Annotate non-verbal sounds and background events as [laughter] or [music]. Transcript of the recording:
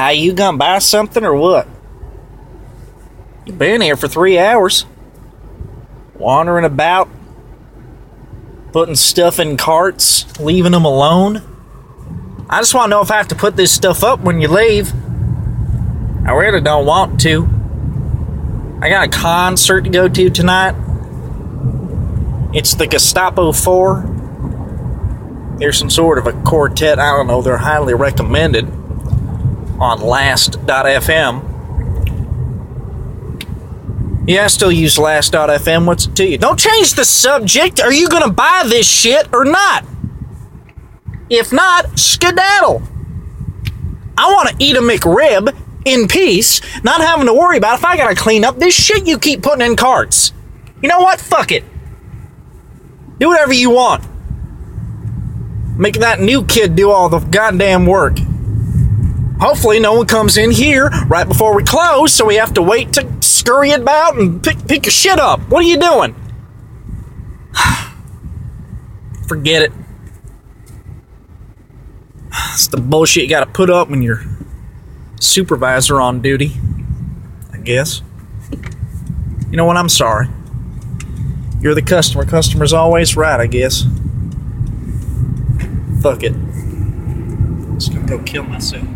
How you gonna buy something or what? You've been here for three hours. Wandering about, putting stuff in carts, leaving them alone. I just want to know if I have to put this stuff up when you leave. I really don't want to. I got a concert to go to tonight. It's the Gestapo 4. They're some sort of a quartet. I don't know. They're highly recommended on last.fm. Yeah, I still use last.fm. What's it to you? Don't change the subject. Are you going to buy this shit or not? If not, skedaddle. I want to eat a McRib in peace, not having to worry about if I gotta clean up this shit you keep putting in carts. You know what? Fuck it. Do whatever you want. Make that new kid do all the goddamn work. Hopefully, no one comes in here right before we close, so we have to wait to scurry about and pick, pick your shit up. What are you doing? [sighs] Forget it. It's the bullshit you gotta put up when you're supervisor on duty, I guess. You know what? I'm sorry. You're the customer. Customer's always right, I guess. Fuck it. I'm Just gonna go kill myself.